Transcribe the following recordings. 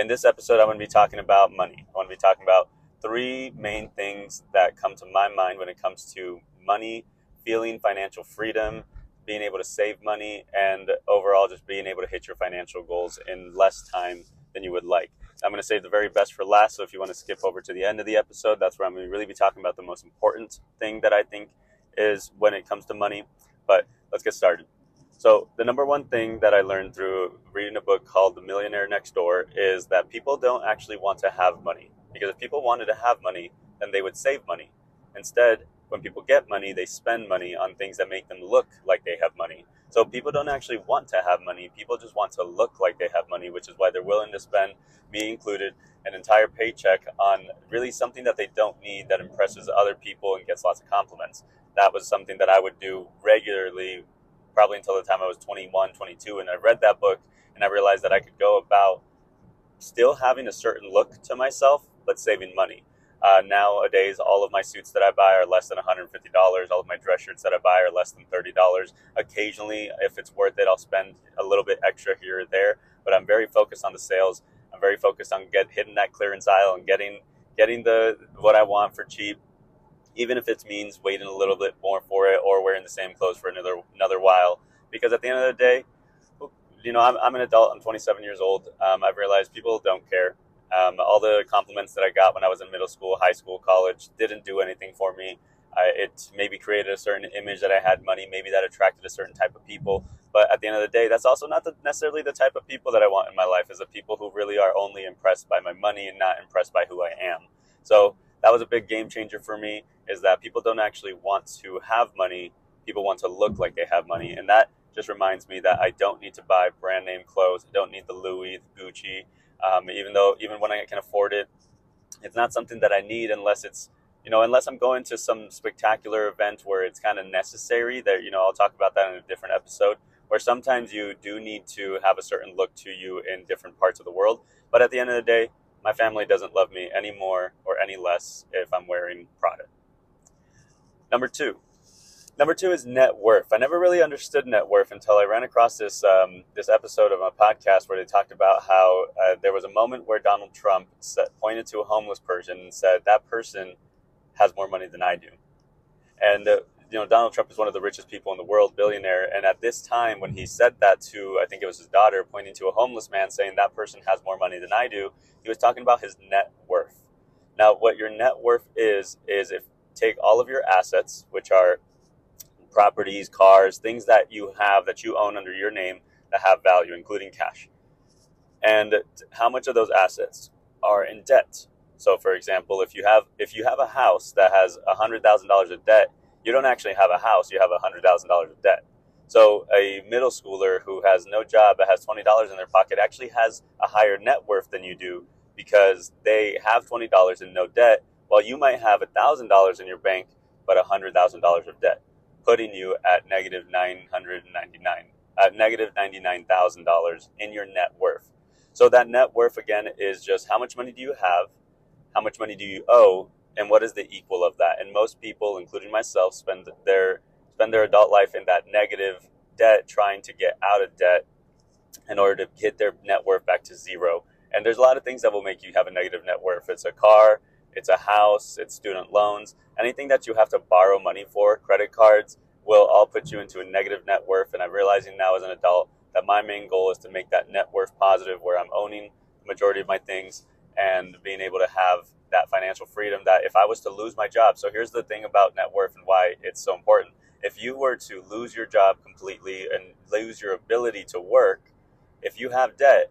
In this episode, I'm going to be talking about money. I want to be talking about three main things that come to my mind when it comes to money, feeling financial freedom, being able to save money, and overall just being able to hit your financial goals in less time than you would like. I'm going to save the very best for last. So if you want to skip over to the end of the episode, that's where I'm going to really be talking about the most important thing that I think is when it comes to money. But let's get started. So, the number one thing that I learned through reading a book called The Millionaire Next Door is that people don't actually want to have money. Because if people wanted to have money, then they would save money. Instead, when people get money, they spend money on things that make them look like they have money. So people don't actually want to have money. People just want to look like they have money, which is why they're willing to spend, me included, an entire paycheck on really something that they don't need that impresses other people and gets lots of compliments. That was something that I would do regularly, probably until the time I was 21, 22. And I read that book and I realized that I could go about still having a certain look to myself, but saving money. Uh, nowadays, all of my suits that I buy are less than $150. All of my dress shirts that I buy are less than $30. Occasionally, if it's worth it, I'll spend a little bit extra here or there. But I'm very focused on the sales. I'm very focused on get hitting that clearance aisle and getting getting the what I want for cheap, even if it means waiting a little bit more for it or wearing the same clothes for another another while. Because at the end of the day, you know, I'm, I'm an adult. I'm 27 years old. Um, I've realized people don't care um, all the compliments that I got when I was in middle school, high school, college didn't do anything for me. I, it maybe created a certain image that I had money, maybe that attracted a certain type of people. But at the end of the day, that's also not the, necessarily the type of people that I want in my life. Is the people who really are only impressed by my money and not impressed by who I am. So that was a big game changer for me. Is that people don't actually want to have money; people want to look like they have money, and that just reminds me that I don't need to buy brand name clothes. I don't need the Louis, the Gucci. Um, even though even when I can afford it, it's not something that I need unless it's you know unless I'm going to some spectacular event where it's kind of necessary. That you know I'll talk about that in a different episode. Where sometimes you do need to have a certain look to you in different parts of the world. But at the end of the day, my family doesn't love me any more or any less if I'm wearing Prada. Number two, Number two is net worth. I never really understood net worth until I ran across this um, this episode of a podcast where they talked about how uh, there was a moment where Donald Trump pointed to a homeless person and said that person has more money than I do. And uh, you know, Donald Trump is one of the richest people in the world, billionaire. And at this time, when he said that to, I think it was his daughter, pointing to a homeless man, saying that person has more money than I do, he was talking about his net worth. Now, what your net worth is is if take all of your assets, which are properties, cars, things that you have that you own under your name that have value, including cash. And how much of those assets are in debt? So, for example, if you have if you have a house that has hundred thousand dollars of debt, you don't actually have a house; you have hundred thousand dollars of debt. So, a middle schooler who has no job but has twenty dollars in their pocket actually has a higher net worth than you do because they have twenty dollars in no debt, while you might have thousand dollars in your bank but hundred thousand dollars of debt putting you at negative 999 at negative $99,000 in your net worth. So that net worth again is just how much money do you have? How much money do you owe? And what is the equal of that? And most people, including myself, spend their spend their adult life in that negative debt trying to get out of debt in order to get their net worth back to zero. And there's a lot of things that will make you have a negative net worth. It's a car, it's a house, it's student loans, anything that you have to borrow money for, credit cards, will all put you into a negative net worth. And I'm realizing now as an adult that my main goal is to make that net worth positive where I'm owning the majority of my things and being able to have that financial freedom that if I was to lose my job. So here's the thing about net worth and why it's so important. If you were to lose your job completely and lose your ability to work, if you have debt,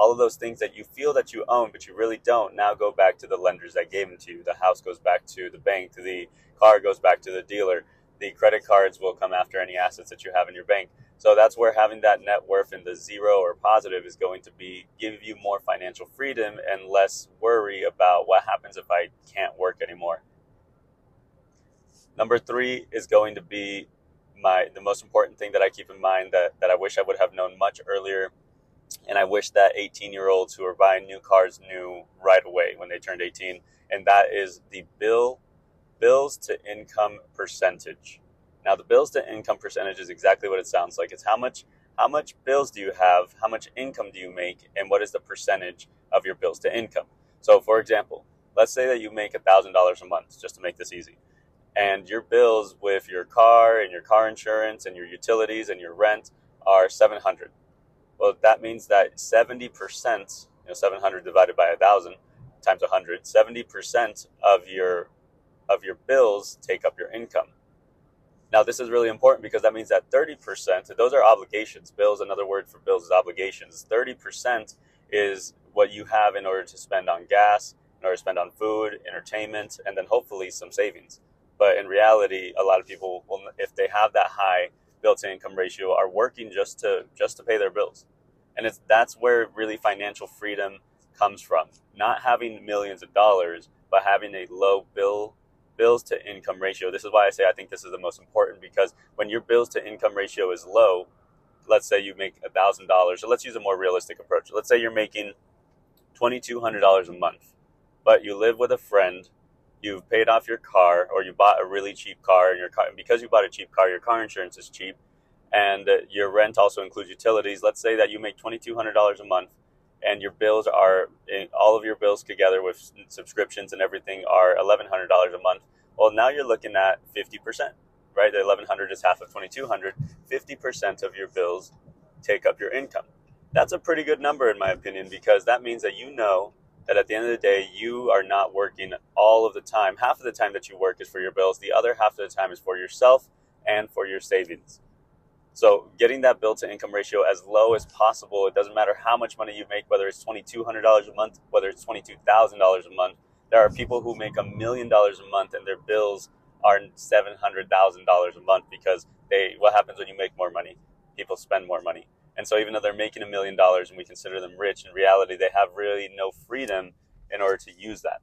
all of those things that you feel that you own but you really don't now go back to the lenders that gave them to you. The house goes back to the bank the car goes back to the dealer. The credit cards will come after any assets that you have in your bank. So that's where having that net worth in the zero or positive is going to be give you more financial freedom and less worry about what happens if i can't work anymore. Number three is going to be my the most important thing that i keep in mind that, that i wish i would have known much earlier and I wish that 18 year olds who are buying new cars knew right away when they turned 18. And that is the bill bills to income percentage. Now, the bills to income percentage is exactly what it sounds like. It's how much how much bills do you have, how much income do you make, and what is the percentage of your bills to income. So, for example, let's say that you make $1,000 a month, just to make this easy, and your bills with your car and your car insurance and your utilities and your rent are 700 Well, that means that 70%, you know, 700 divided by 1,000 times 100, 70% of your of your bills take up your income. Now, this is really important because that means that 30%, those are obligations. Bills, another word for bills is obligations. 30% is what you have in order to spend on gas, in order to spend on food, entertainment, and then hopefully some savings. But in reality, a lot of people will, if they have that high to income ratio, are working just to just to pay their bills. And it's that's where really financial freedom comes from. Not having millions of dollars, but having a low bill bills to income ratio. This is why I say I think this is the most important because when your bills to income ratio is low, let's say you make a $1,000, so let's use a more realistic approach. Let's say you're making $2,200 a month, but you live with a friend, you've paid off your car, or you bought a really cheap car, and your car, because you bought a cheap car, your car insurance is cheap, and uh, your rent also includes utilities. Let's say that you make $2,200 a month and your bills are eh, all of your bills together with subscriptions and everything are $1100 a month. Well now you're looking at 50% right? The 1100 is half of 2200 50% of your bills take up your income. That's a pretty good number in my opinion because that means that you know that at the end of the day you are not working all of the time half of the time that you work is for your bills the other half of the time is for yourself and for your savings so getting that bill to income ratio as low as possible. It doesn't matter how much money you make, whether it's twenty two hundred dollars a month, whether it's twenty two thousand dollars a month. There are people who make a million dollars a month and their bills are seven hundred thousand dollars a month because they. What happens when you make more money? People spend more money, and so even though they're making a million dollars and we consider them rich, in reality they have really no freedom in order to use that.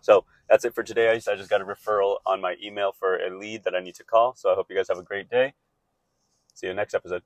So that's it for today. I just got a referral on my email for a lead that I need to call. So I hope you guys have a great day. See you next episode.